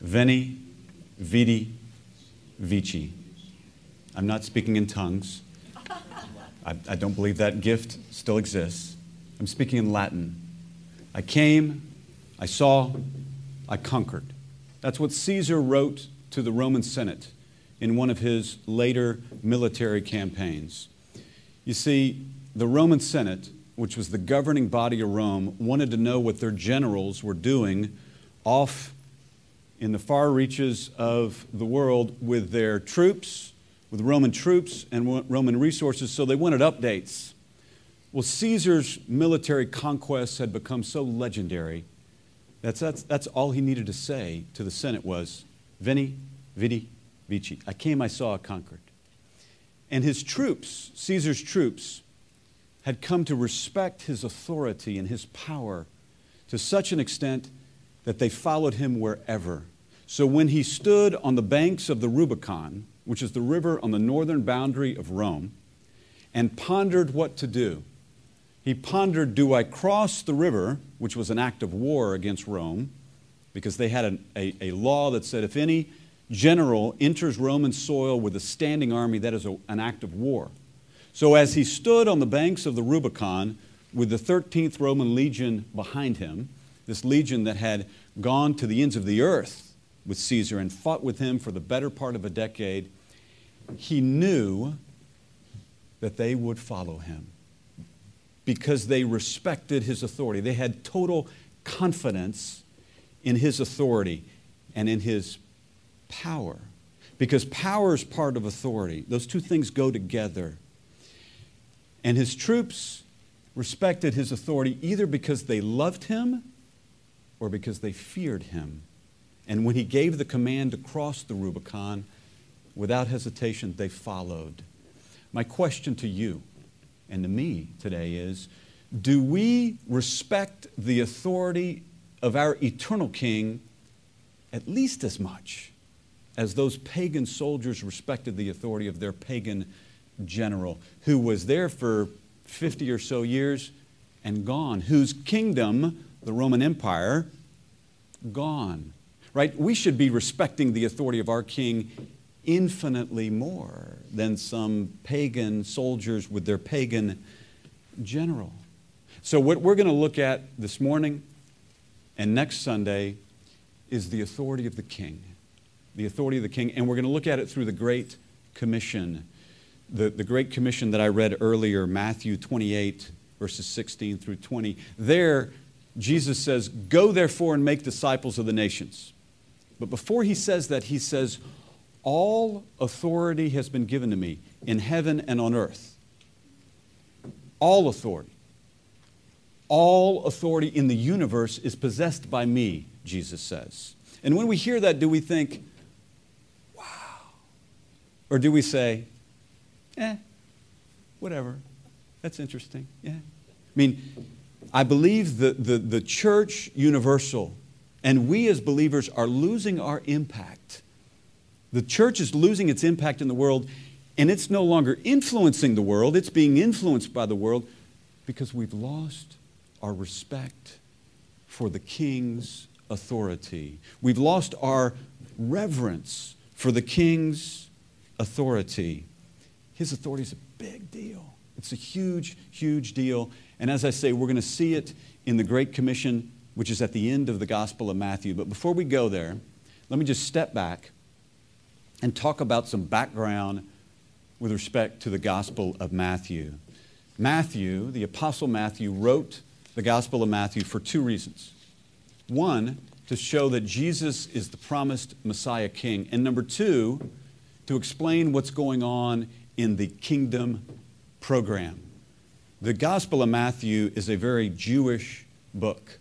Veni, Vidi, Vici. I'm not speaking in tongues. I, I don't believe that gift still exists. I'm speaking in Latin. I came, I saw, I conquered. That's what Caesar wrote to the Roman Senate in one of his later military campaigns. You see, the Roman Senate, which was the governing body of Rome, wanted to know what their generals were doing off in the far reaches of the world with their troops, with Roman troops and Roman resources, so they wanted updates. Well, Caesar's military conquests had become so legendary that's, that's, that's all he needed to say to the Senate was, Veni, Vidi, Vici. I came, I saw, I conquered. And his troops, Caesar's troops, had come to respect his authority and his power to such an extent that they followed him wherever. So when he stood on the banks of the Rubicon, which is the river on the northern boundary of Rome, and pondered what to do, he pondered Do I cross the river, which was an act of war against Rome, because they had an, a, a law that said if any general enters Roman soil with a standing army, that is a, an act of war. So as he stood on the banks of the Rubicon with the 13th Roman legion behind him, this legion that had gone to the ends of the earth with Caesar and fought with him for the better part of a decade, he knew that they would follow him because they respected his authority. They had total confidence in his authority and in his power. Because power is part of authority. Those two things go together. And his troops respected his authority either because they loved him or because they feared him. And when he gave the command to cross the Rubicon, without hesitation, they followed. My question to you and to me today is do we respect the authority of our eternal king at least as much as those pagan soldiers respected the authority of their pagan general who was there for 50 or so years and gone, whose kingdom, the Roman Empire, gone? Right? We should be respecting the authority of our king infinitely more than some pagan soldiers with their pagan general. So, what we're going to look at this morning and next Sunday is the authority of the king. The authority of the king. And we're going to look at it through the Great Commission. The, the Great Commission that I read earlier, Matthew 28, verses 16 through 20. There, Jesus says, Go therefore and make disciples of the nations. But before he says that, he says, all authority has been given to me in heaven and on earth. All authority. All authority in the universe is possessed by me, Jesus says. And when we hear that, do we think, wow? Or do we say, eh, whatever, that's interesting, yeah? I mean, I believe the, the, the church universal and we as believers are losing our impact the church is losing its impact in the world, and it's no longer influencing the world, it's being influenced by the world because we've lost our respect for the king's authority. We've lost our reverence for the king's authority. His authority is a big deal. It's a huge, huge deal. And as I say, we're going to see it in the Great Commission, which is at the end of the Gospel of Matthew. But before we go there, let me just step back and talk about some background with respect to the Gospel of Matthew. Matthew, the Apostle Matthew, wrote the Gospel of Matthew for two reasons. One, to show that Jesus is the promised Messiah King. And number two, to explain what's going on in the kingdom program. The Gospel of Matthew is a very Jewish book.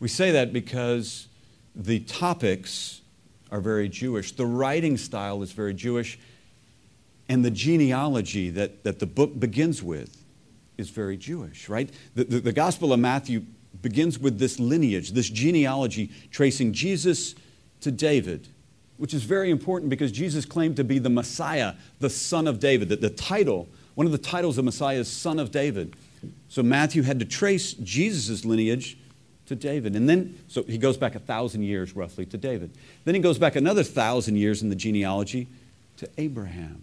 We say that because the topics are very Jewish. The writing style is very Jewish. And the genealogy that, that the book begins with is very Jewish, right? The, the, the Gospel of Matthew begins with this lineage, this genealogy tracing Jesus to David, which is very important because Jesus claimed to be the Messiah, the Son of David. The, the title, one of the titles of Messiah is Son of David. So Matthew had to trace Jesus' lineage to David. And then, so he goes back a thousand years roughly to David. Then he goes back another thousand years in the genealogy to Abraham,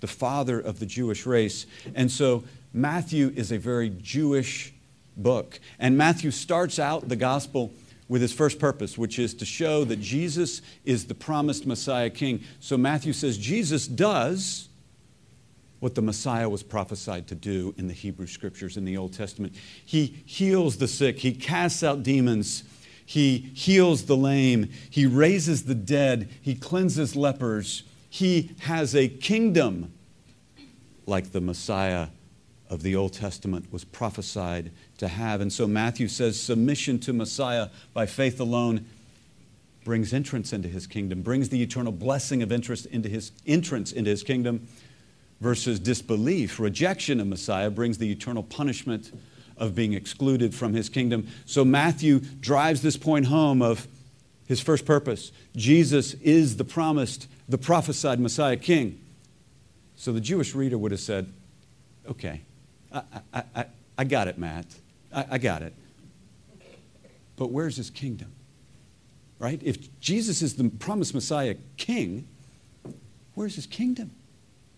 the father of the Jewish race. And so Matthew is a very Jewish book. And Matthew starts out the gospel with his first purpose, which is to show that Jesus is the promised Messiah King. So Matthew says Jesus does what the Messiah was prophesied to do in the Hebrew Scriptures in the Old Testament. He heals the sick, he casts out demons, he heals the lame, he raises the dead, he cleanses lepers. He has a kingdom like the Messiah of the Old Testament was prophesied to have. And so Matthew says submission to Messiah by faith alone brings entrance into his kingdom, brings the eternal blessing of interest into his entrance into his kingdom, versus disbelief, rejection of Messiah brings the eternal punishment of being excluded from his kingdom. So Matthew drives this point home of his first purpose. Jesus is the promised, the prophesied Messiah king. So the Jewish reader would have said, okay, I, I, I, I got it, Matt. I, I got it. But where's his kingdom? Right? If Jesus is the promised Messiah king, where's his kingdom?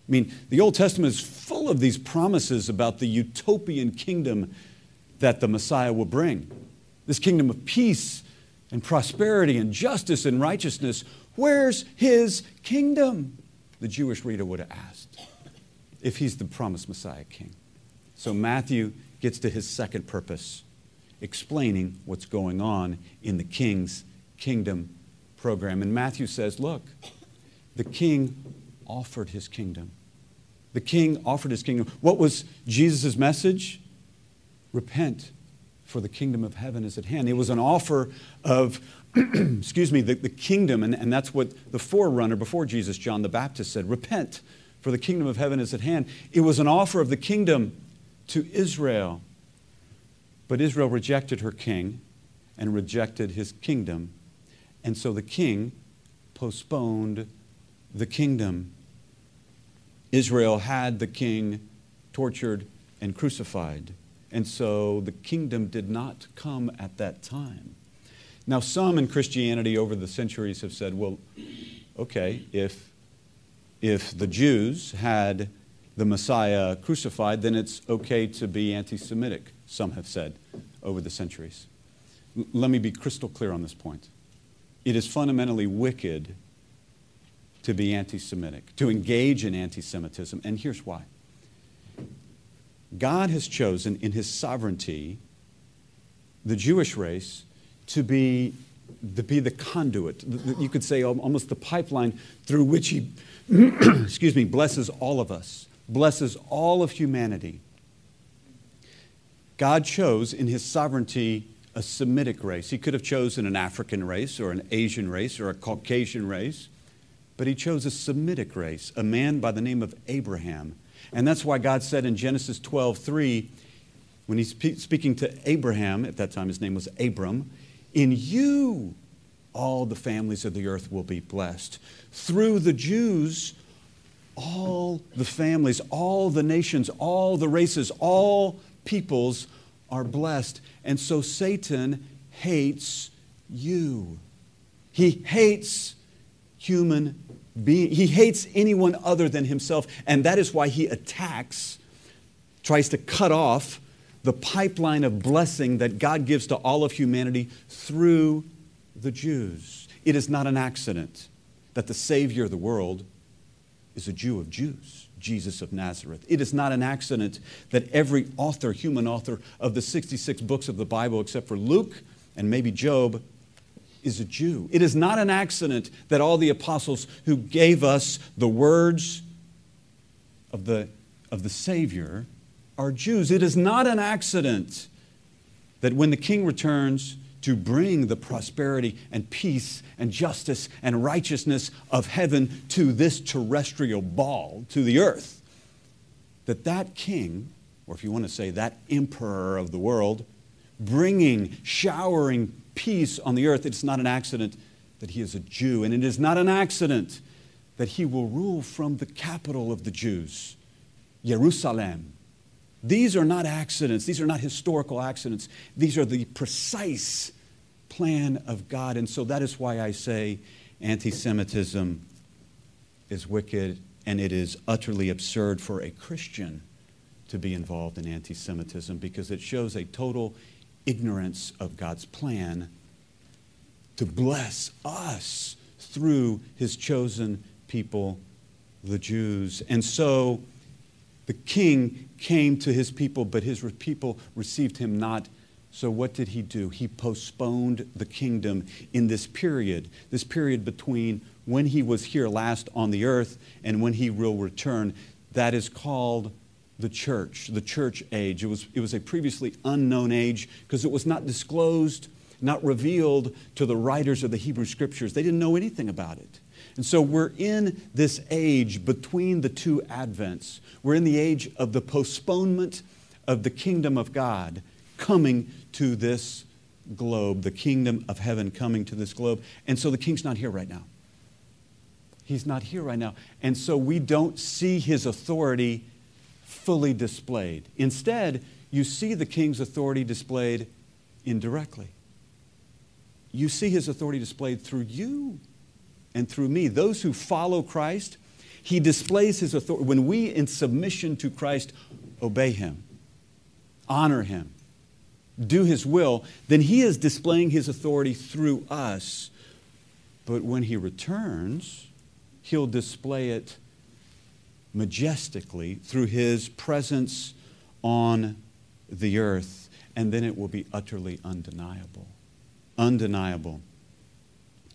I mean, the Old Testament is full of these promises about the utopian kingdom that the Messiah will bring. This kingdom of peace and prosperity and justice and righteousness. Where's his kingdom? The Jewish reader would have asked if he's the promised Messiah king. So Matthew gets to his second purpose, explaining what's going on in the king's kingdom program. And Matthew says, look, the king offered his kingdom. The king offered his kingdom. What was Jesus' message? Repent, for the kingdom of heaven is at hand. It was an offer of, excuse me, the, the kingdom, and, and that's what the forerunner before Jesus, John the Baptist, said Repent, for the kingdom of heaven is at hand. It was an offer of the kingdom to Israel. But Israel rejected her king and rejected his kingdom. And so the king postponed the kingdom. Israel had the king tortured and crucified. And so the kingdom did not come at that time. Now, some in Christianity over the centuries have said, well, okay, if, if the Jews had the Messiah crucified, then it's okay to be anti Semitic, some have said over the centuries. L- let me be crystal clear on this point. It is fundamentally wicked to be anti Semitic, to engage in anti Semitism, and here's why. God has chosen in his sovereignty the Jewish race to be, to be the conduit, you could say almost the pipeline through which he, excuse me, blesses all of us blesses all of humanity. God chose in his sovereignty a Semitic race. He could have chosen an African race or an Asian race or a Caucasian race, but he chose a Semitic race, a man by the name of Abraham. And that's why God said in Genesis 12, 3, when he's speaking to Abraham, at that time his name was Abram, in you all the families of the earth will be blessed. Through the Jews, all the families, all the nations, all the races, all peoples are blessed. And so Satan hates you. He hates human being. He hates anyone other than himself. And that is why he attacks, tries to cut off the pipeline of blessing that God gives to all of humanity through the Jews. It is not an accident that the Savior of the world is a Jew of Jews, Jesus of Nazareth. It is not an accident that every author, human author, of the 66 books of the Bible, except for Luke and maybe Job, is a Jew. It is not an accident that all the apostles who gave us the words of the, of the Savior are Jews. It is not an accident that when the king returns, to bring the prosperity and peace and justice and righteousness of heaven to this terrestrial ball, to the earth. That that king, or if you want to say that emperor of the world, bringing, showering peace on the earth, it's not an accident that he is a Jew. And it is not an accident that he will rule from the capital of the Jews, Jerusalem. These are not accidents. These are not historical accidents. These are the precise plan of God. And so that is why I say anti Semitism is wicked and it is utterly absurd for a Christian to be involved in anti Semitism because it shows a total ignorance of God's plan to bless us through his chosen people, the Jews. And so the king came to his people, but his people received him not. So, what did he do? He postponed the kingdom in this period, this period between when he was here last on the earth and when he will return. That is called the church, the church age. It was, it was a previously unknown age because it was not disclosed, not revealed to the writers of the Hebrew scriptures. They didn't know anything about it. And so we're in this age between the two advents. We're in the age of the postponement of the kingdom of God coming to this globe, the kingdom of heaven coming to this globe. And so the king's not here right now. He's not here right now. And so we don't see his authority fully displayed. Instead, you see the king's authority displayed indirectly. You see his authority displayed through you and through me. Those who follow Christ, he displays his authority. When we, in submission to Christ, obey him, honor him, do his will, then he is displaying his authority through us. But when he returns, he'll display it majestically through his presence on the earth, and then it will be utterly undeniable. Undeniable.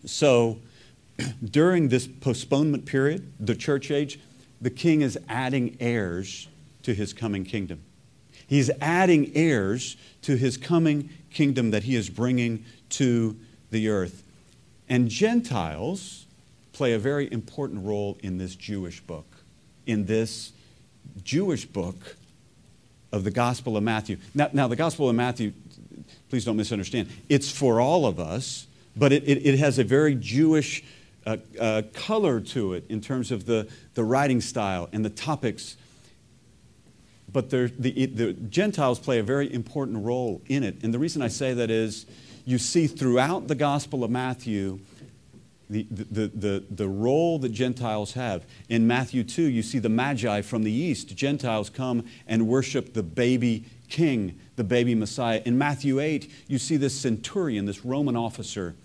So, during this postponement period, the church age, the king is adding heirs to his coming kingdom. He's adding heirs to his coming kingdom that he is bringing to the earth. And Gentiles play a very important role in this Jewish book, in this Jewish book of the Gospel of Matthew. Now, now the Gospel of Matthew, please don't misunderstand, it's for all of us, but it, it, it has a very Jewish uh, uh, color to it in terms of the, the writing style and the topics. But the, the Gentiles play a very important role in it. And the reason I say that is you see throughout the Gospel of Matthew the, the, the, the role that Gentiles have. In Matthew 2, you see the Magi from the east. Gentiles come and worship the baby king, the baby Messiah. In Matthew 8, you see this centurion, this Roman officer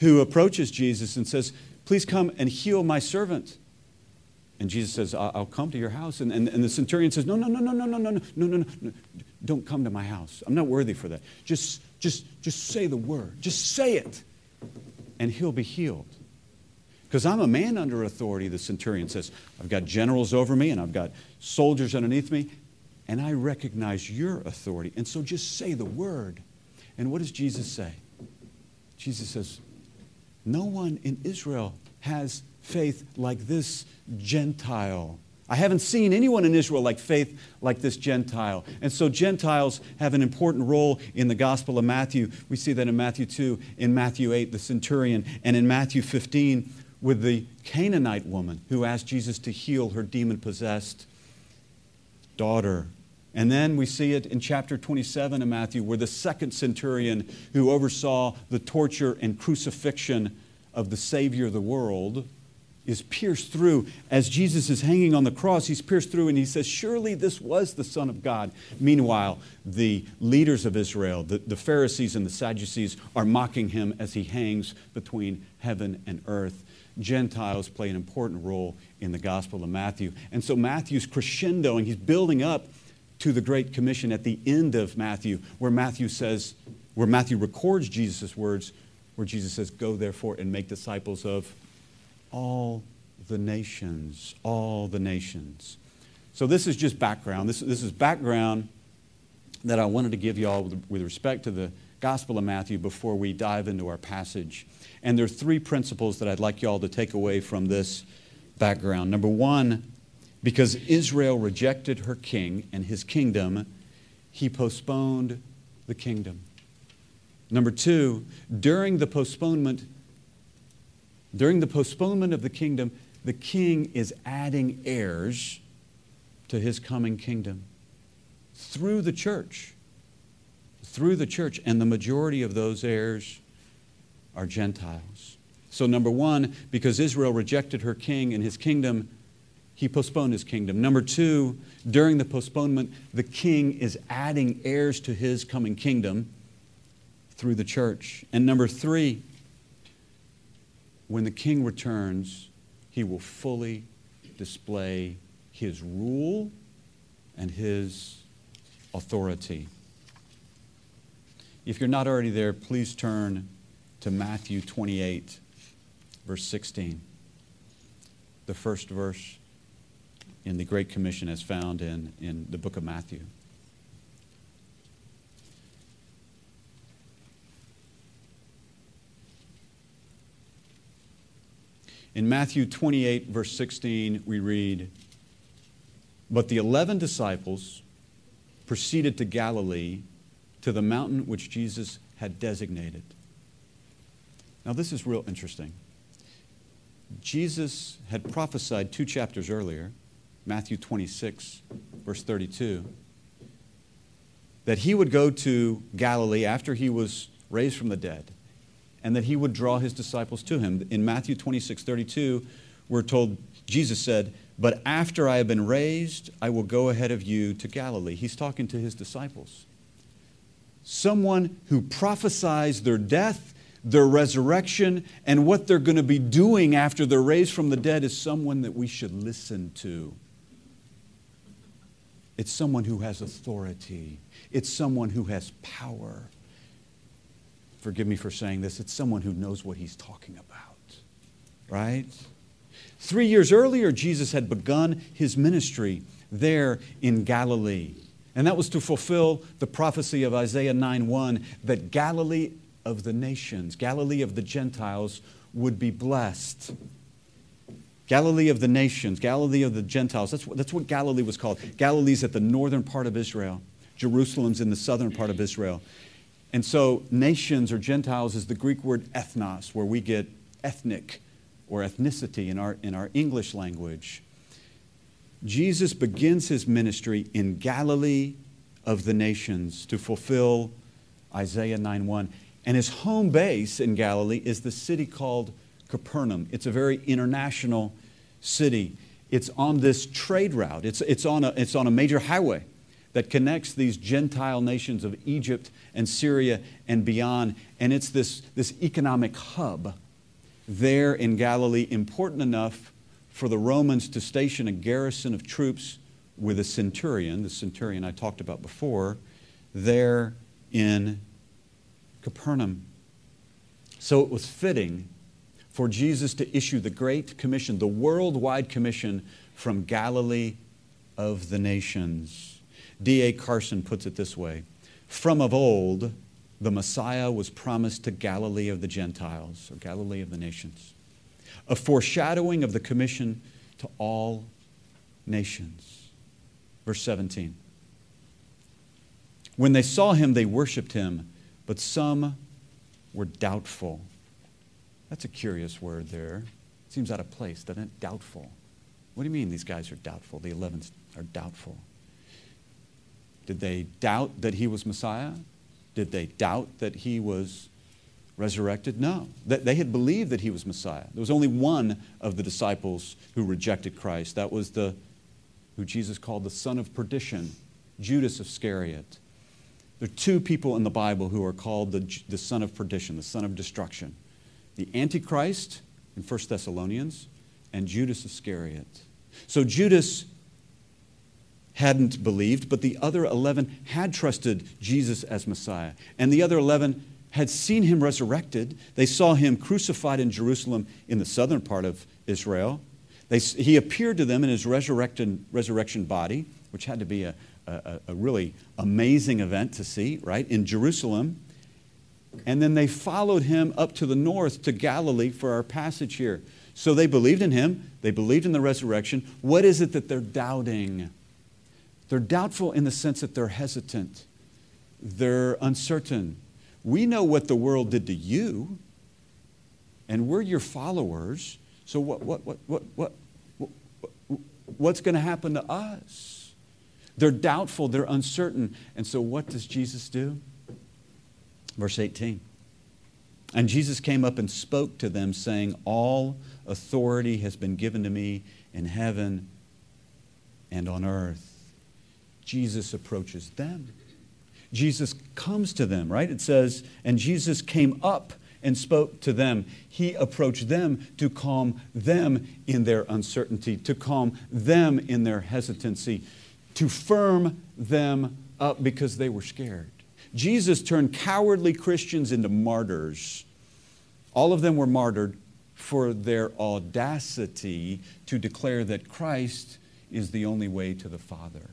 who approaches Jesus and says, Please come and heal my servant. And Jesus says, I'll come to your house. And, and, and the centurion says, No, no, no, no, no, no, no, no, no, no, no. Don't come to my house. I'm not worthy for that. Just, just, just say the word. Just say it, and he'll be healed. Because I'm a man under authority, the centurion says. I've got generals over me, and I've got soldiers underneath me, and I recognize your authority. And so just say the word. And what does Jesus say? Jesus says, no one in Israel has faith like this Gentile. I haven't seen anyone in Israel like faith like this Gentile. And so Gentiles have an important role in the Gospel of Matthew. We see that in Matthew 2, in Matthew 8, the centurion, and in Matthew 15 with the Canaanite woman who asked Jesus to heal her demon possessed daughter. And then we see it in chapter 27 of Matthew, where the second centurion who oversaw the torture and crucifixion of the Savior of the world is pierced through. As Jesus is hanging on the cross, he's pierced through and he says, Surely this was the Son of God. Meanwhile, the leaders of Israel, the, the Pharisees and the Sadducees, are mocking him as he hangs between heaven and earth. Gentiles play an important role in the Gospel of Matthew. And so Matthew's crescendoing, he's building up to the Great Commission at the end of Matthew, where Matthew says, where Matthew records Jesus' words, where Jesus says, Go therefore and make disciples of all the nations, all the nations. So this is just background. This, this is background that I wanted to give you all with, with respect to the Gospel of Matthew before we dive into our passage. And there are three principles that I'd like you all to take away from this background. Number one, because Israel rejected her king and his kingdom, he postponed the kingdom. Number two, during the postponement, during the postponement of the kingdom, the king is adding heirs to his coming kingdom. through the church. Through the church. And the majority of those heirs are Gentiles. So, number one, because Israel rejected her king and his kingdom, he postponed his kingdom. Number two, during the postponement, the king is adding heirs to his coming kingdom through the church. And number three, when the king returns, he will fully display his rule and his authority. If you're not already there, please turn to Matthew 28, verse 16. The first verse in the Great Commission as found in, in the book of Matthew. In Matthew 28, verse 16, we read, But the eleven disciples proceeded to Galilee, to the mountain which Jesus had designated. Now, this is real interesting. Jesus had prophesied two chapters earlier, Matthew 26, verse 32, that he would go to Galilee after he was raised from the dead and that he would draw his disciples to him. In Matthew 26, 32, we're told, Jesus said, But after I have been raised, I will go ahead of you to Galilee. He's talking to his disciples. Someone who prophesies their death, their resurrection, and what they're going to be doing after they're raised from the dead is someone that we should listen to. It's someone who has authority. It's someone who has power forgive me for saying this, it's someone who knows what he's talking about, right? Three years earlier, Jesus had begun his ministry there in Galilee. And that was to fulfill the prophecy of Isaiah 9:1 that Galilee of the nations, Galilee of the Gentiles, would be blessed. Galilee of the nations, Galilee of the Gentiles. That's that's what Galilee was called. Galilee's at the northern part of Israel. Jerusalem's in the southern part of Israel. And so, nations or Gentiles is the Greek word ethnos, where we get ethnic or ethnicity in our, in our English language. Jesus begins his ministry in Galilee of the nations to fulfill Isaiah 9:1. And his home base in Galilee is the city called Capernaum. It's a very international city. It's on this trade route. It's, it's, on, a, it's on a major highway that connects these Gentile nations of Egypt and Syria and beyond. And it's this, this economic hub there in Galilee, important enough for the Romans to station a garrison of troops with a centurion, the centurion I talked about before, there in Capernaum. So it was fitting for Jesus to issue the Great Commission, the worldwide commission from Galilee of the nations. D.A. Carson puts it this way From of old, the Messiah was promised to Galilee of the Gentiles, or Galilee of the nations, a foreshadowing of the commission to all nations. Verse 17. When they saw him, they worshiped him, but some were doubtful. That's a curious word there. Seems out of place, doesn't it? Doubtful. What do you mean these guys are doubtful? The 11 are doubtful. Did they doubt that he was Messiah? Did they doubt that he was resurrected? No. They had believed that he was Messiah. There was only one of the disciples who rejected Christ. That was the who Jesus called the son of perdition, Judas Iscariot. There are two people in the Bible who are called the, the son of perdition, the son of destruction. The Antichrist in 1 Thessalonians and Judas Iscariot. So Judas hadn't believed, but the other 11 had trusted Jesus as Messiah. And the other 11 had seen him resurrected. They saw him crucified in Jerusalem in the southern part of Israel. They, he appeared to them in his resurrected, resurrection body, which had to be a, a, a really amazing event to see, right, in Jerusalem. And then they followed him up to the north to Galilee for our passage here. So they believed in him, they believed in the resurrection. What is it that they're doubting? They're doubtful in the sense that they're hesitant, they're uncertain. We know what the world did to you, and we're your followers. So, what, what, what, what, what, what's going to happen to us? They're doubtful, they're uncertain. And so, what does Jesus do? Verse 18. And Jesus came up and spoke to them, saying, All authority has been given to me in heaven and on earth. Jesus approaches them. Jesus comes to them, right? It says, And Jesus came up and spoke to them. He approached them to calm them in their uncertainty, to calm them in their hesitancy, to firm them up because they were scared. Jesus turned cowardly Christians into martyrs. All of them were martyred for their audacity to declare that Christ is the only way to the Father.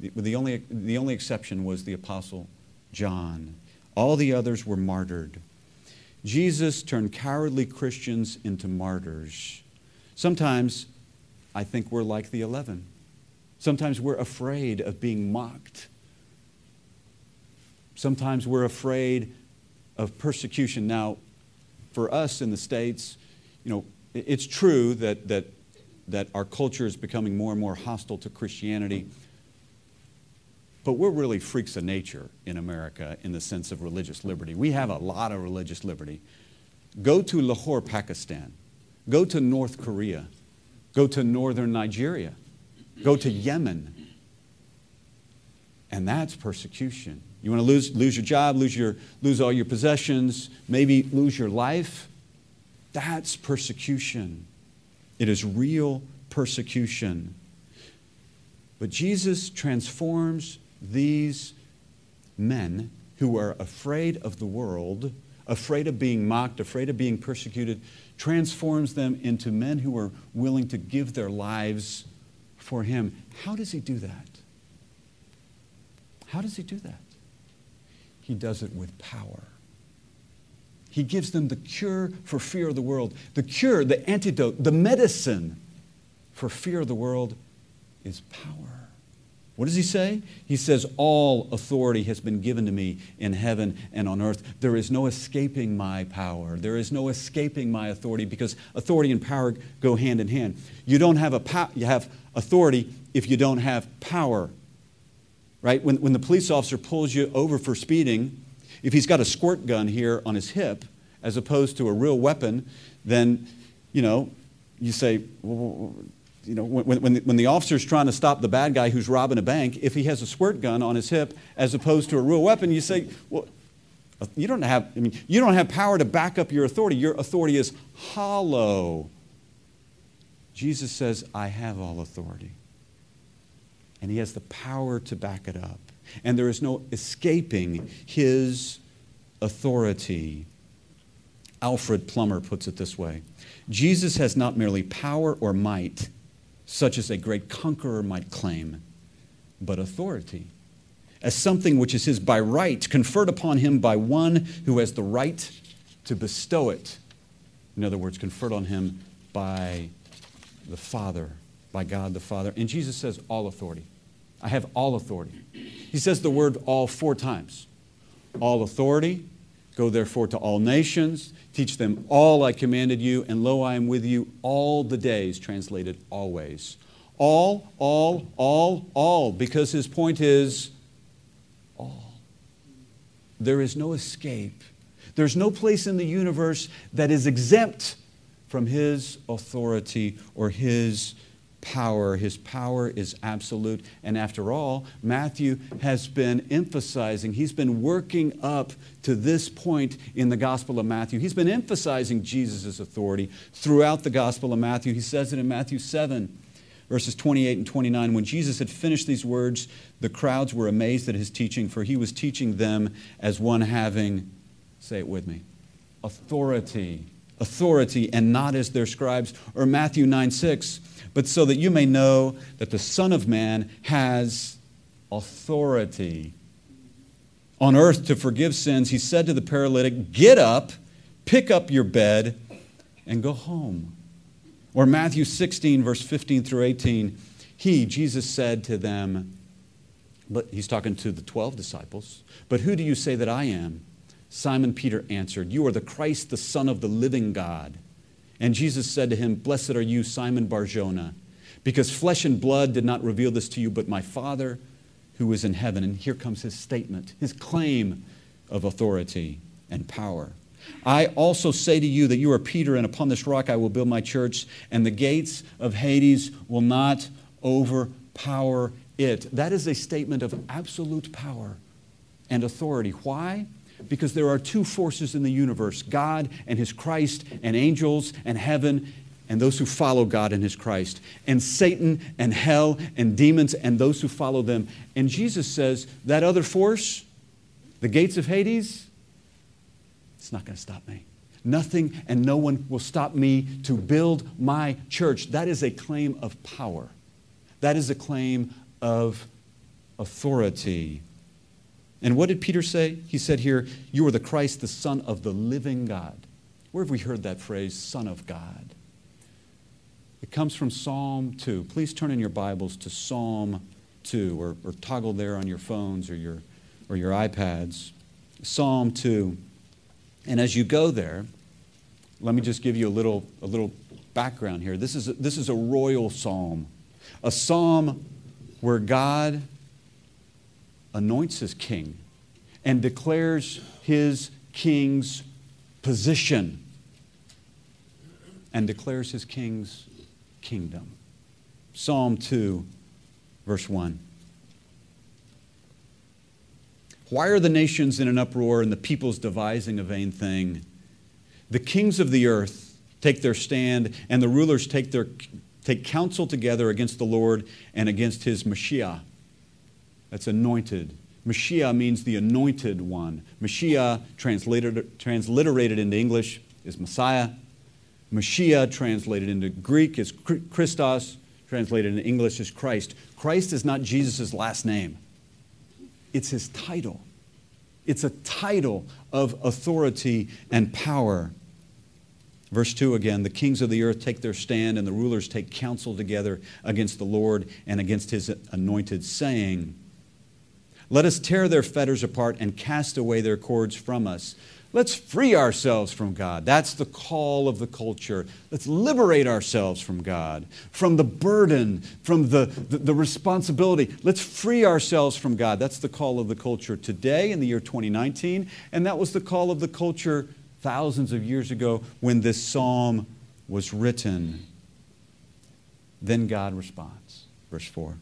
The, the, only, the only exception was the Apostle John. All the others were martyred. Jesus turned cowardly Christians into martyrs. Sometimes I think we're like the eleven. Sometimes we're afraid of being mocked. Sometimes we're afraid of persecution. Now, for us in the States, you know, it's true that, that, that our culture is becoming more and more hostile to Christianity. But we're really freaks of nature in America in the sense of religious liberty. We have a lot of religious liberty. Go to Lahore, Pakistan. Go to North Korea. Go to northern Nigeria. Go to Yemen. And that's persecution. You want to lose, lose your job, lose, your, lose all your possessions, maybe lose your life? That's persecution. It is real persecution. But Jesus transforms these men who are afraid of the world, afraid of being mocked, afraid of being persecuted, transforms them into men who are willing to give their lives for Him. How does He do that? How does He do that? He does it with power. He gives them the cure for fear of the world. The cure, the antidote, the medicine for fear of the world is power. What does he say? He says, All authority has been given to me in heaven and on earth. There is no escaping my power. There is no escaping my authority because authority and power go hand in hand. You don't have, a po- you have authority if you don't have power. Right? When, when the police officer pulls you over for speeding, if he's got a squirt gun here on his hip as opposed to a real weapon, then, you know, you say, well, you know, when, when, the, when the officer's trying to stop the bad guy who's robbing a bank, if he has a squirt gun on his hip as opposed to a real weapon, you say, well, you don't have, I mean, you don't have power to back up your authority. Your authority is hollow. Jesus says, I have all authority. And he has the power to back it up. And there is no escaping his authority. Alfred Plummer puts it this way Jesus has not merely power or might such as a great conqueror might claim, but authority as something which is his by right, conferred upon him by one who has the right to bestow it. In other words, conferred on him by the Father, by God the Father. And Jesus says, All authority. I have all authority. He says the word all four times. All authority, go therefore to all nations, Teach them all I commanded you, and lo, I am with you all the days, translated always. All, all, all, all, because his point is all. There is no escape. There's no place in the universe that is exempt from his authority or his power. His power is absolute. And after all, Matthew has been emphasizing, he's been working up to this point in the Gospel of Matthew. He's been emphasizing Jesus' authority throughout the Gospel of Matthew. He says it in Matthew 7. Verses 28 and 29, when Jesus had finished these words, the crowds were amazed at his teaching, for he was teaching them as one having, say it with me, authority. Authority, and not as their scribes. Or Matthew 9 6, but so that you may know that the Son of Man has authority on earth to forgive sins, he said to the paralytic, Get up, pick up your bed, and go home. Or Matthew 16, verse 15 through 18, he, Jesus, said to them, but he's talking to the 12 disciples, but who do you say that I am? Simon Peter answered, You are the Christ, the Son of the living God. And Jesus said to him, Blessed are you, Simon Barjona, because flesh and blood did not reveal this to you, but my Father who is in heaven. And here comes his statement, his claim of authority and power. I also say to you that you are Peter, and upon this rock I will build my church, and the gates of Hades will not overpower it. That is a statement of absolute power and authority. Why? Because there are two forces in the universe God and His Christ, and angels and heaven, and those who follow God and His Christ, and Satan and hell and demons and those who follow them. And Jesus says that other force, the gates of Hades, it's not going to stop me. Nothing and no one will stop me to build my church. That is a claim of power. That is a claim of authority. And what did Peter say? He said here, You are the Christ, the Son of the living God. Where have we heard that phrase, Son of God? It comes from Psalm 2. Please turn in your Bibles to Psalm 2 or, or toggle there on your phones or your, or your iPads. Psalm 2. And as you go there, let me just give you a little, a little background here. This is a, this is a royal psalm, a psalm where God anoints his king and declares his king's position and declares his king's kingdom. Psalm 2, verse 1. Why are the nations in an uproar and the peoples devising a vain thing? The kings of the earth take their stand, and the rulers take, their, take counsel together against the Lord and against his Messiah. That's anointed. Messiah means the anointed one. Messiah, translated, transliterated into English, is Messiah. Messiah, translated into Greek, is Christos. Translated into English is Christ. Christ is not Jesus' last name it's his title. It's a title of authority and power. Verse 2 again the kings of the earth take their stand, and the rulers take counsel together against the Lord and against his anointed, saying, Let us tear their fetters apart and cast away their cords from us. Let's free ourselves from God. That's the call of the culture. Let's liberate ourselves from God, from the burden, from the, the, the, responsibility. Let's free ourselves from God. That's the call of the culture today in the year 2019. And that was the call of the culture thousands of years ago when this psalm was written. Then God responds. Verse 4.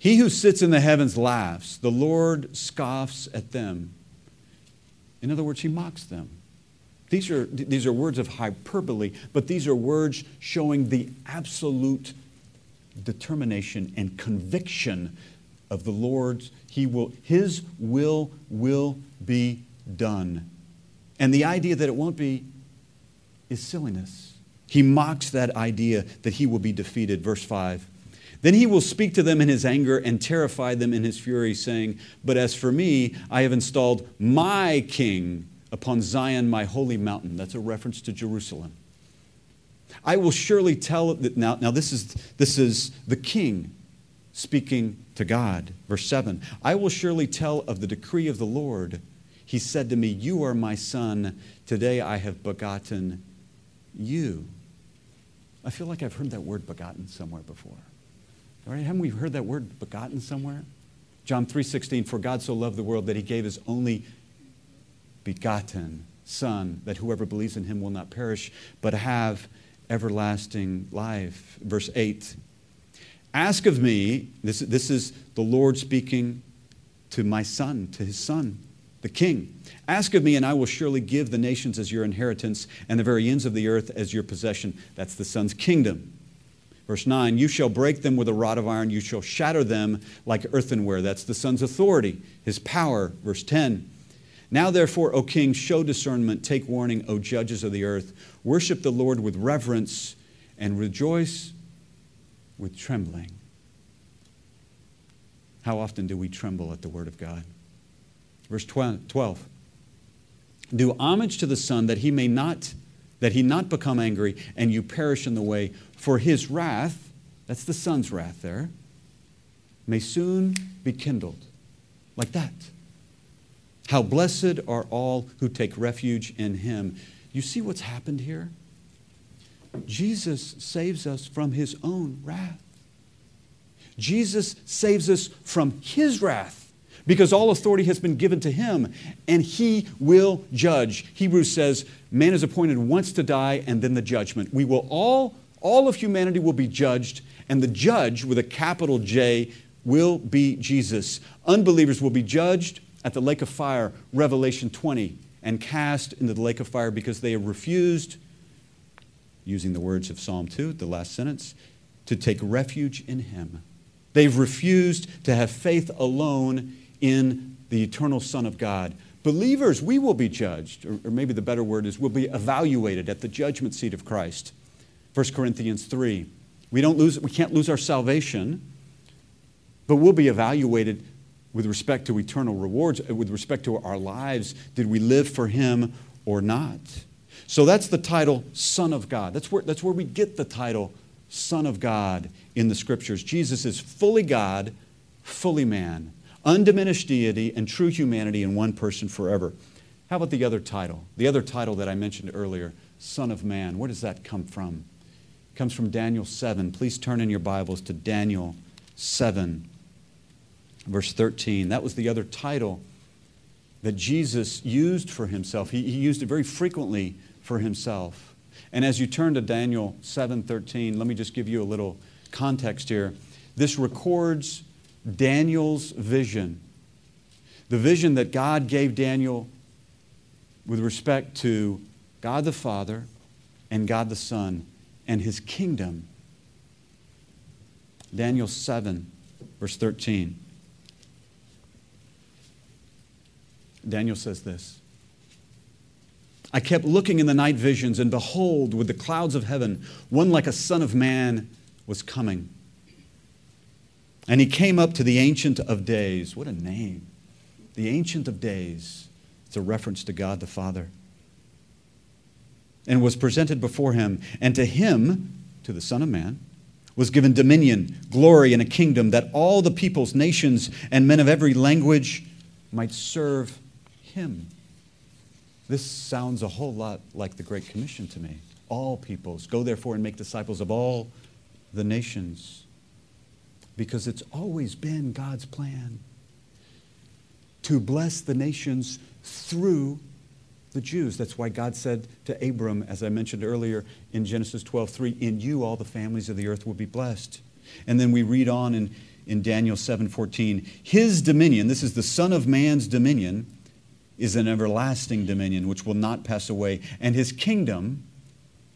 He who sits in the heavens laughs, the Lord scoffs at them. In other words, he mocks them. These are, these are words of hyperbole, but these are words showing the absolute determination and conviction of the Lord's. He will, his will will be done. And the idea that it won't be is silliness. He mocks that idea that he will be defeated. Verse 5. Then he will speak to them in his anger and terrify them in his fury, saying, But as for me, I have installed my king upon Zion, my holy mountain. That's a reference to Jerusalem. I will surely tell that now, now this is this is the king speaking to God. Verse 7. I will surely tell of the decree of the Lord. He said to me, You are my son. Today I have begotten you. I feel like I've heard that word begotten somewhere before. Haven't we heard that word begotten somewhere? John 3:16 for God so loved the world that he gave his only begotten son that whoever believes in him will not perish but have everlasting life. Verse 8 Ask of me, this, this is the Lord speaking to my son, to his son, the king. Ask of me, and I will surely give the nations as your inheritance and the very ends of the earth as your possession. That's the son's kingdom. Verse 9, you shall break them with a rod of iron, you shall shatter them like earthenware. That's the Son's authority, his power. Verse 10, now therefore, O king, show discernment, take warning, O judges of the earth. Worship the Lord with reverence and rejoice with trembling. How often do we tremble at the word of God? Verse 12. Do homage to the Son that he may not that he not become angry and you perish in the way for his wrath, that's the Son's wrath there, may soon be kindled. Like that. How blessed are all who take refuge in him. You see what's happened here? Jesus saves us from his own wrath. Jesus saves us from his wrath because all authority has been given to him and he will judge. Hebrews says, man is appointed once to die and then the judgment. We will all, all of humanity will be judged, and the judge with a capital J will be Jesus. Unbelievers will be judged at the lake of fire, Revelation 20, and cast into the lake of fire because they have refused, using the words of Psalm 2, the last sentence, to take refuge in him. They've refused to have faith alone in the eternal Son of God. Believers, we will be judged, or, or maybe the better word is we'll be evaluated at the judgment seat of Christ. 1 Corinthians 3. We, don't lose, we can't lose our salvation, but we'll be evaluated with respect to eternal rewards, uh, with respect to our lives. Did we live for Him or not? So that's the title Son of God. That's where, that's where we get the title Son of God in the Scriptures. Jesus is fully God, fully man undiminished deity and true humanity in one person forever. How about the other title? The other title that I mentioned earlier, Son of Man. Where does that come from? It comes from Daniel 7. Please turn in your Bibles to Daniel 7, verse 13. That was the other title that Jesus used for himself. He, he used it very frequently for himself. And as you turn to Daniel 7:13, let me just give you a little context here. This records Daniel's vision, the vision that God gave Daniel with respect to God the Father and God the Son and his kingdom. Daniel 7, verse 13. Daniel says this I kept looking in the night visions, and behold, with the clouds of heaven, one like a son of man was coming. And he came up to the Ancient of Days. What a name! The Ancient of Days. It's a reference to God the Father. And was presented before him. And to him, to the Son of Man, was given dominion, glory, and a kingdom that all the peoples, nations, and men of every language might serve him. This sounds a whole lot like the Great Commission to me. All peoples, go therefore and make disciples of all the nations because it's always been God's plan to bless the nations through the Jews. That's why God said to Abram, as I mentioned earlier in Genesis 12, 3, in you all the families of the earth will be blessed. And then we read on in, in Daniel 7, 14, his dominion, this is the Son of Man's dominion, is an everlasting dominion which will not pass away, and his kingdom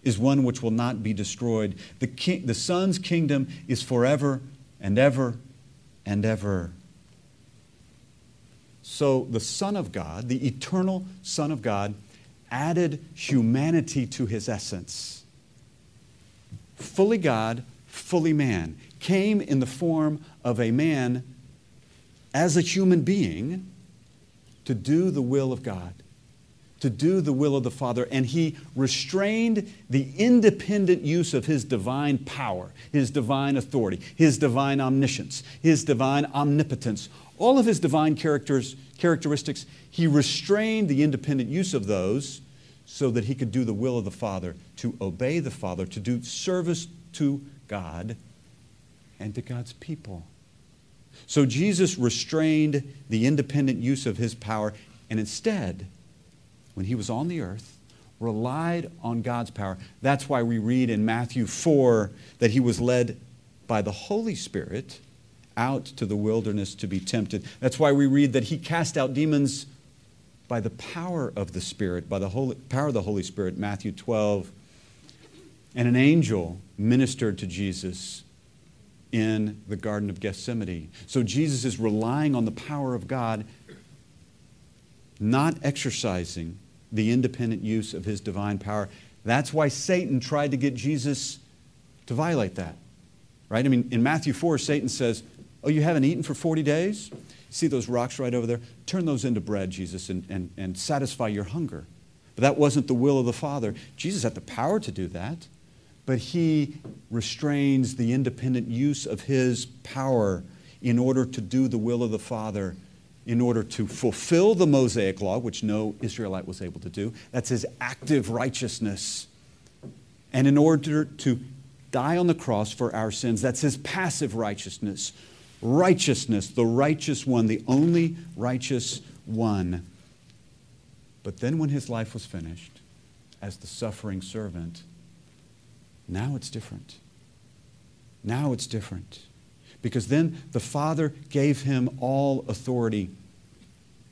is one which will not be destroyed. The, king, the Son's kingdom is forever and ever and ever. So the Son of God, the eternal Son of God, added humanity to his essence. Fully God, fully man, came in the form of a man as a human being to do the will of God to do the will of the Father, and he restrained the independent use of his divine power, his divine authority, his divine omniscience, his divine omnipotence, all of his divine characters, characteristics. He restrained the independent use of those so that he could do the will of the Father, to obey the Father, to do service to God and to God's people. So Jesus restrained the independent use of his power and instead when he was on the earth, relied on God's power. That's why we read in Matthew 4 that he was led by the Holy Spirit out to the wilderness to be tempted. That's why we read that he cast out demons by the power of the Spirit, by the Holy, power of the Holy Spirit, Matthew 12. And an angel ministered to Jesus in the Garden of Gethsemane. So Jesus is relying on the power of God, not exercising the independent use of his divine power. That's why Satan tried to get Jesus to violate that. Right? I mean, in Matthew 4, Satan says, Oh, you haven't eaten for 40 days? See those rocks right over there? Turn those into bread, Jesus, and, and, and satisfy your hunger. But that wasn't the will of the Father. Jesus had the power to do that, but he restrains the independent use of his power in order to do the will of the Father in order to fulfill the Mosaic law, which no Israelite was able to do. That's his active righteousness. And in order to die on the cross for our sins. That's his passive righteousness. Righteousness, the righteous one, the only righteous one. But then when his life was finished, as the suffering servant, now it's different. Now it's different. Because then the Father gave him all authority.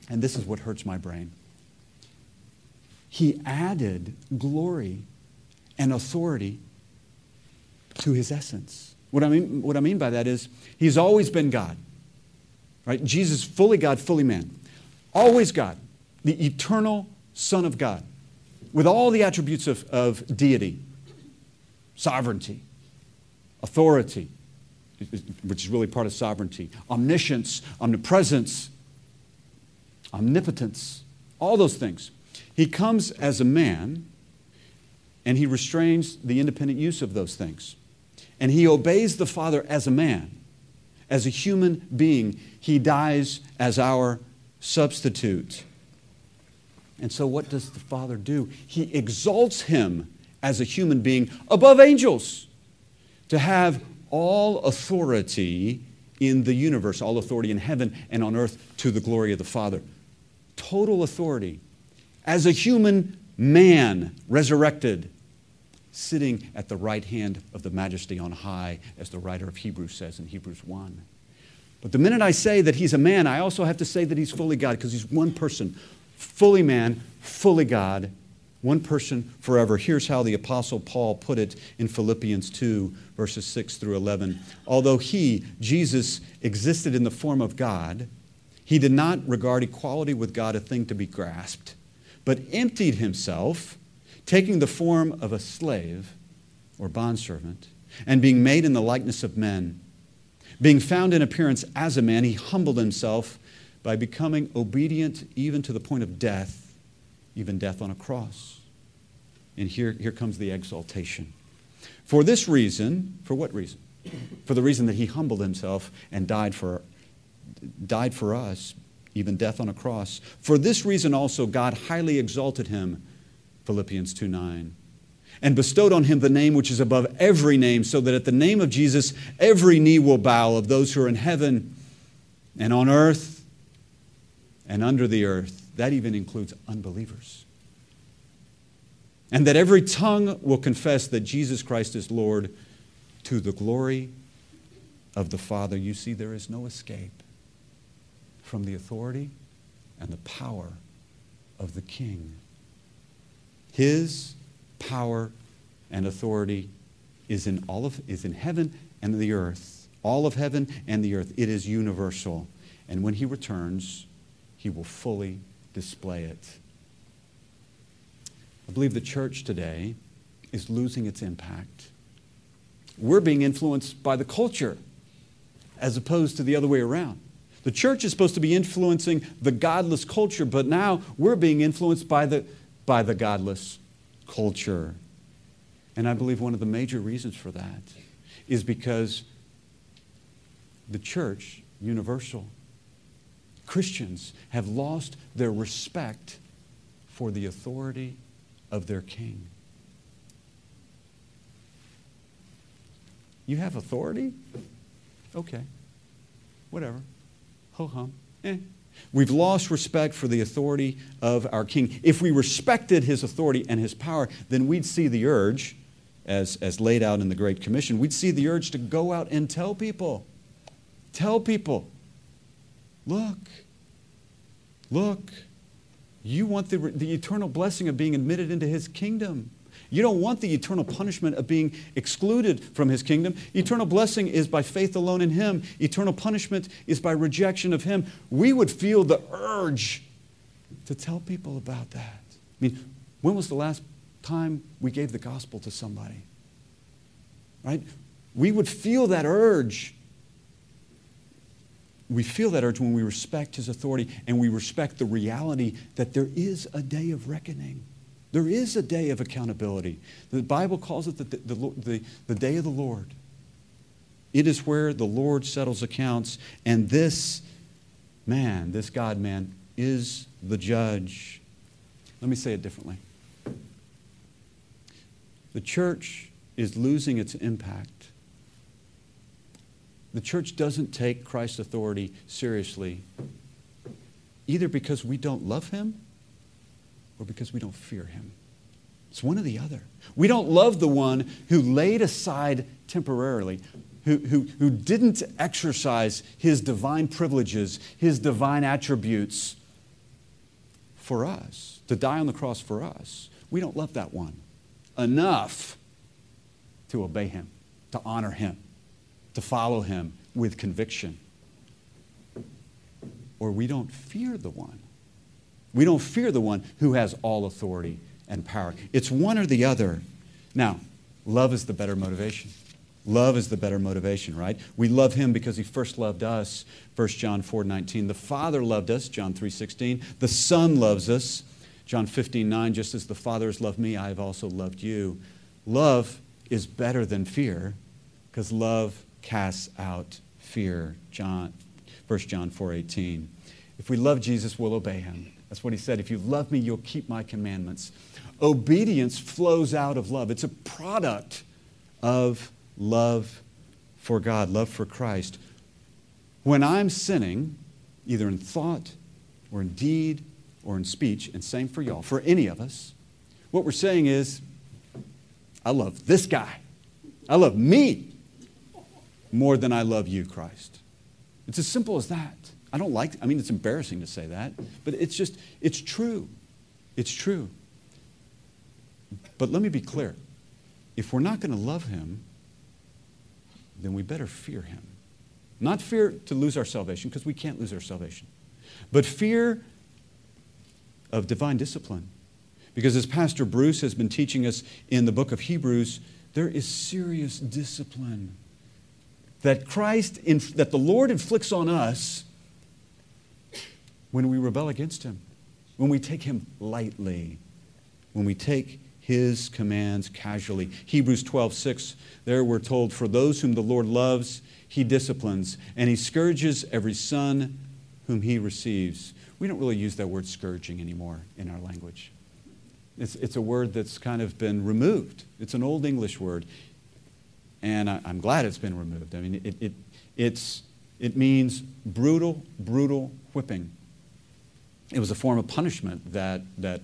And this is what hurts my brain. He added glory and authority to his essence. What I mean, what I mean by that is he's always been God. Right? Jesus, fully God, fully man. Always God, the eternal Son of God, with all the attributes of, of deity, sovereignty, authority, which is really part of sovereignty, omniscience, omnipresence, omnipotence, all those things. He comes as a man and he restrains the independent use of those things. And he obeys the Father as a man, as a human being. He dies as our substitute. And so, what does the Father do? He exalts him as a human being above angels to have all authority in the universe, all authority in heaven and on earth to the glory of the Father. Total authority. As a human man resurrected, sitting at the right hand of the majesty on high, as the writer of Hebrews says in Hebrews 1. But the minute I say that he's a man, I also have to say that he's fully God because he's one person, fully man, fully God, one person forever. Here's how the Apostle Paul put it in Philippians 2, verses 6 through 11. Although he, Jesus, existed in the form of God, he did not regard equality with God a thing to be grasped, but emptied himself, taking the form of a slave or bondservant, and being made in the likeness of men. Being found in appearance as a man, he humbled himself by becoming obedient even to the point of death even death on a cross. And here, here comes the exaltation. For this reason, for what reason? For the reason that he humbled himself and died for, died for us, even death on a cross. For this reason also God highly exalted him, Philippians 2 9, and bestowed on him the name which is above every name, so that at the name of Jesus every knee will bow of those who are in heaven and on earth and under the earth that even includes unbelievers. And that every tongue will confess that Jesus Christ is Lord to the glory of the Father. You see, there is no escape from the authority and the power of the King. His power and authority is in all of is in heaven and the earth. All of heaven and the earth. It is universal. And when he returns, he will fully display it. I believe the church today is losing its impact. We're being influenced by the culture as opposed to the other way around. The church is supposed to be influencing the godless culture, but now we're being influenced by the, by the godless culture. And I believe one of the major reasons for that is because the church, universal, Christians have lost their respect for the authority of their king. You have authority? Okay. Whatever. Ho hum. Eh. We've lost respect for the authority of our king. If we respected his authority and his power, then we'd see the urge, as, as laid out in the Great Commission, we'd see the urge to go out and tell people. Tell people Look, look, you want the, the eternal blessing of being admitted into his kingdom. You don't want the eternal punishment of being excluded from his kingdom. Eternal blessing is by faith alone in him, eternal punishment is by rejection of him. We would feel the urge to tell people about that. I mean, when was the last time we gave the gospel to somebody? Right? We would feel that urge we feel that urge when we respect his authority and we respect the reality that there is a day of reckoning. There is a day of accountability. The Bible calls it the, the, the, the day of the Lord. It is where the Lord settles accounts, and this man, this God man, is the judge. Let me say it differently. The church is losing its impact. The church doesn't take Christ's authority seriously, either because we don't love him or because we don't fear him. It's one or the other. We don't love the one who laid aside temporarily, who, who, who didn't exercise his divine privileges, his divine attributes for us, to die on the cross for us. We don't love that one enough to obey him, to honor him, to follow him with conviction. Or we don't fear the one. We don't fear the one who has all authority and power. It's one or the other. Now, love is the better motivation. Love is the better motivation, right? We love him because he first loved us, 1 John 4 19. The Father loved us, John 3 16. The Son loves us, John 15 9. Just as the Father has loved me, I have also loved you. Love is better than fear because love casts out fear, John, 1 John 4 18. If we love Jesus, we'll obey him. That's what he said. If you love me, you'll keep my commandments. Obedience flows out of love, it's a product of love for God, love for Christ. When I'm sinning, either in thought or in deed or in speech, and same for y'all, for any of us, what we're saying is, I love this guy. I love me more than I love you, Christ. It's as simple as that. I don't like, I mean, it's embarrassing to say that, but it's just, it's true. It's true. But let me be clear. If we're not going to love him, then we better fear him. Not fear to lose our salvation, because we can't lose our salvation, but fear of divine discipline. Because as Pastor Bruce has been teaching us in the book of Hebrews, there is serious discipline that Christ, that the Lord inflicts on us when we rebel against Him, when we take Him lightly, when we take his commands casually. Hebrews 12, 6, there we're told, For those whom the Lord loves, he disciplines, and he scourges every son whom he receives. We don't really use that word scourging anymore in our language. It's, it's a word that's kind of been removed. It's an old English word, and I, am glad it's been removed. I mean, it, it, it's, it means brutal, brutal whipping. It was a form of punishment that, that,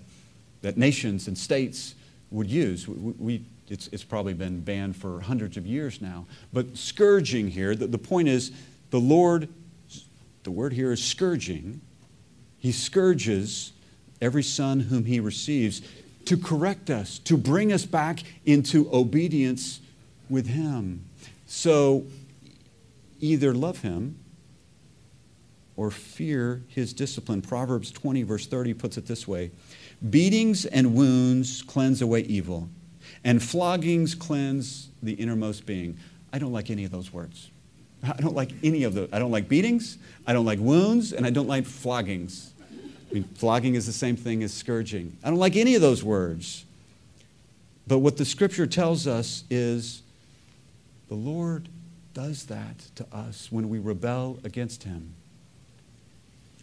that nations and states would use. We, we, it's, it's probably been banned for hundreds of years now. But scourging here, the, the point is the Lord, the word here is scourging. He scourges every son whom he receives to correct us, to bring us back into obedience with him. So either love him or fear his discipline. Proverbs 20, verse 30 puts it this way Beatings and wounds cleanse away evil, and floggings cleanse the innermost being. I don't like any of those words. I don't like any of those. I don't like beatings, I don't like wounds, and I don't like floggings. I mean, flogging is the same thing as scourging. I don't like any of those words. But what the scripture tells us is the Lord does that to us when we rebel against Him.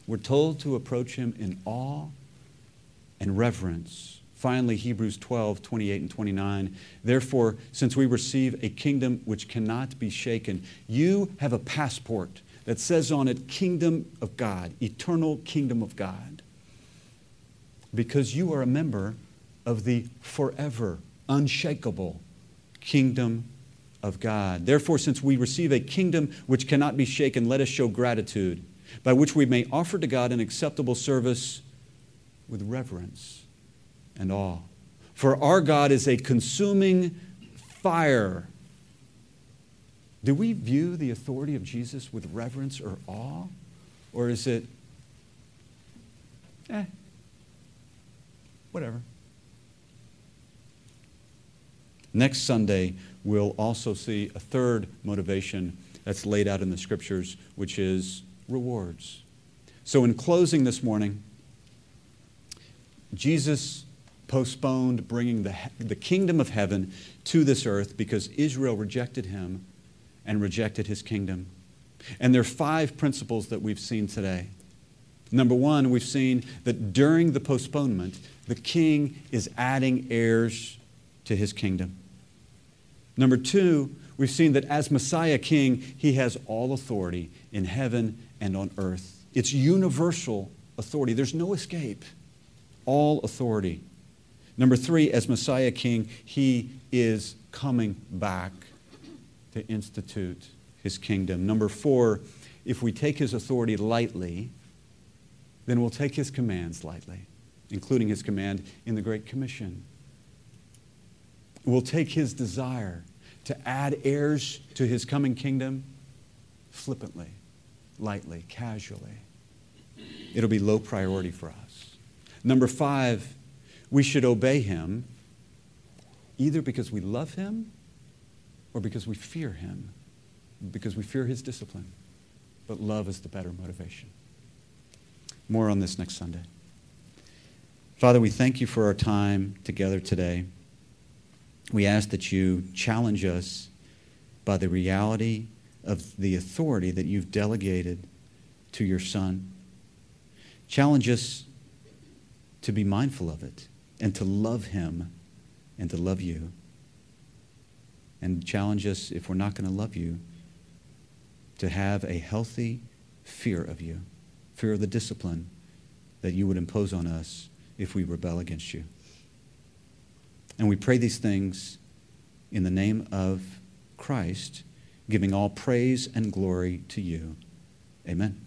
We're told to approach Him in awe and reverence. Finally, Hebrews 12, 28 and 29. Therefore, since we receive a kingdom which cannot be shaken, you have a passport that says on it, Kingdom of God, eternal kingdom of God. Because you are a member of the forever, unshakable kingdom of God. Therefore, since we receive a kingdom which cannot be shaken, let us show gratitude, by which we may offer to God an acceptable service with reverence and awe. For our God is a consuming fire. Do we view the authority of Jesus with reverence or awe? Or is it, eh, whatever? Next Sunday, we'll also see a third motivation that's laid out in the scriptures, which is rewards. So, in closing this morning, Jesus postponed bringing the, the kingdom of heaven to this earth because Israel rejected him and rejected his kingdom. And there are five principles that we've seen today. Number one, we've seen that during the postponement, the king is adding heirs to his kingdom. Number two, we've seen that as Messiah King, he has all authority in heaven and on earth. It's universal authority, there's no escape. All authority. Number three, as Messiah King, he is coming back to institute his kingdom. Number four, if we take his authority lightly, then we'll take his commands lightly, including his command in the Great Commission. We'll take his desire to add heirs to his coming kingdom flippantly, lightly, casually. It'll be low priority for us. Number five, we should obey him either because we love him or because we fear him, because we fear his discipline. But love is the better motivation. More on this next Sunday. Father, we thank you for our time together today. We ask that you challenge us by the reality of the authority that you've delegated to your Son. Challenge us to be mindful of it and to love him and to love you. And challenge us, if we're not going to love you, to have a healthy fear of you, fear of the discipline that you would impose on us if we rebel against you. And we pray these things in the name of Christ, giving all praise and glory to you. Amen.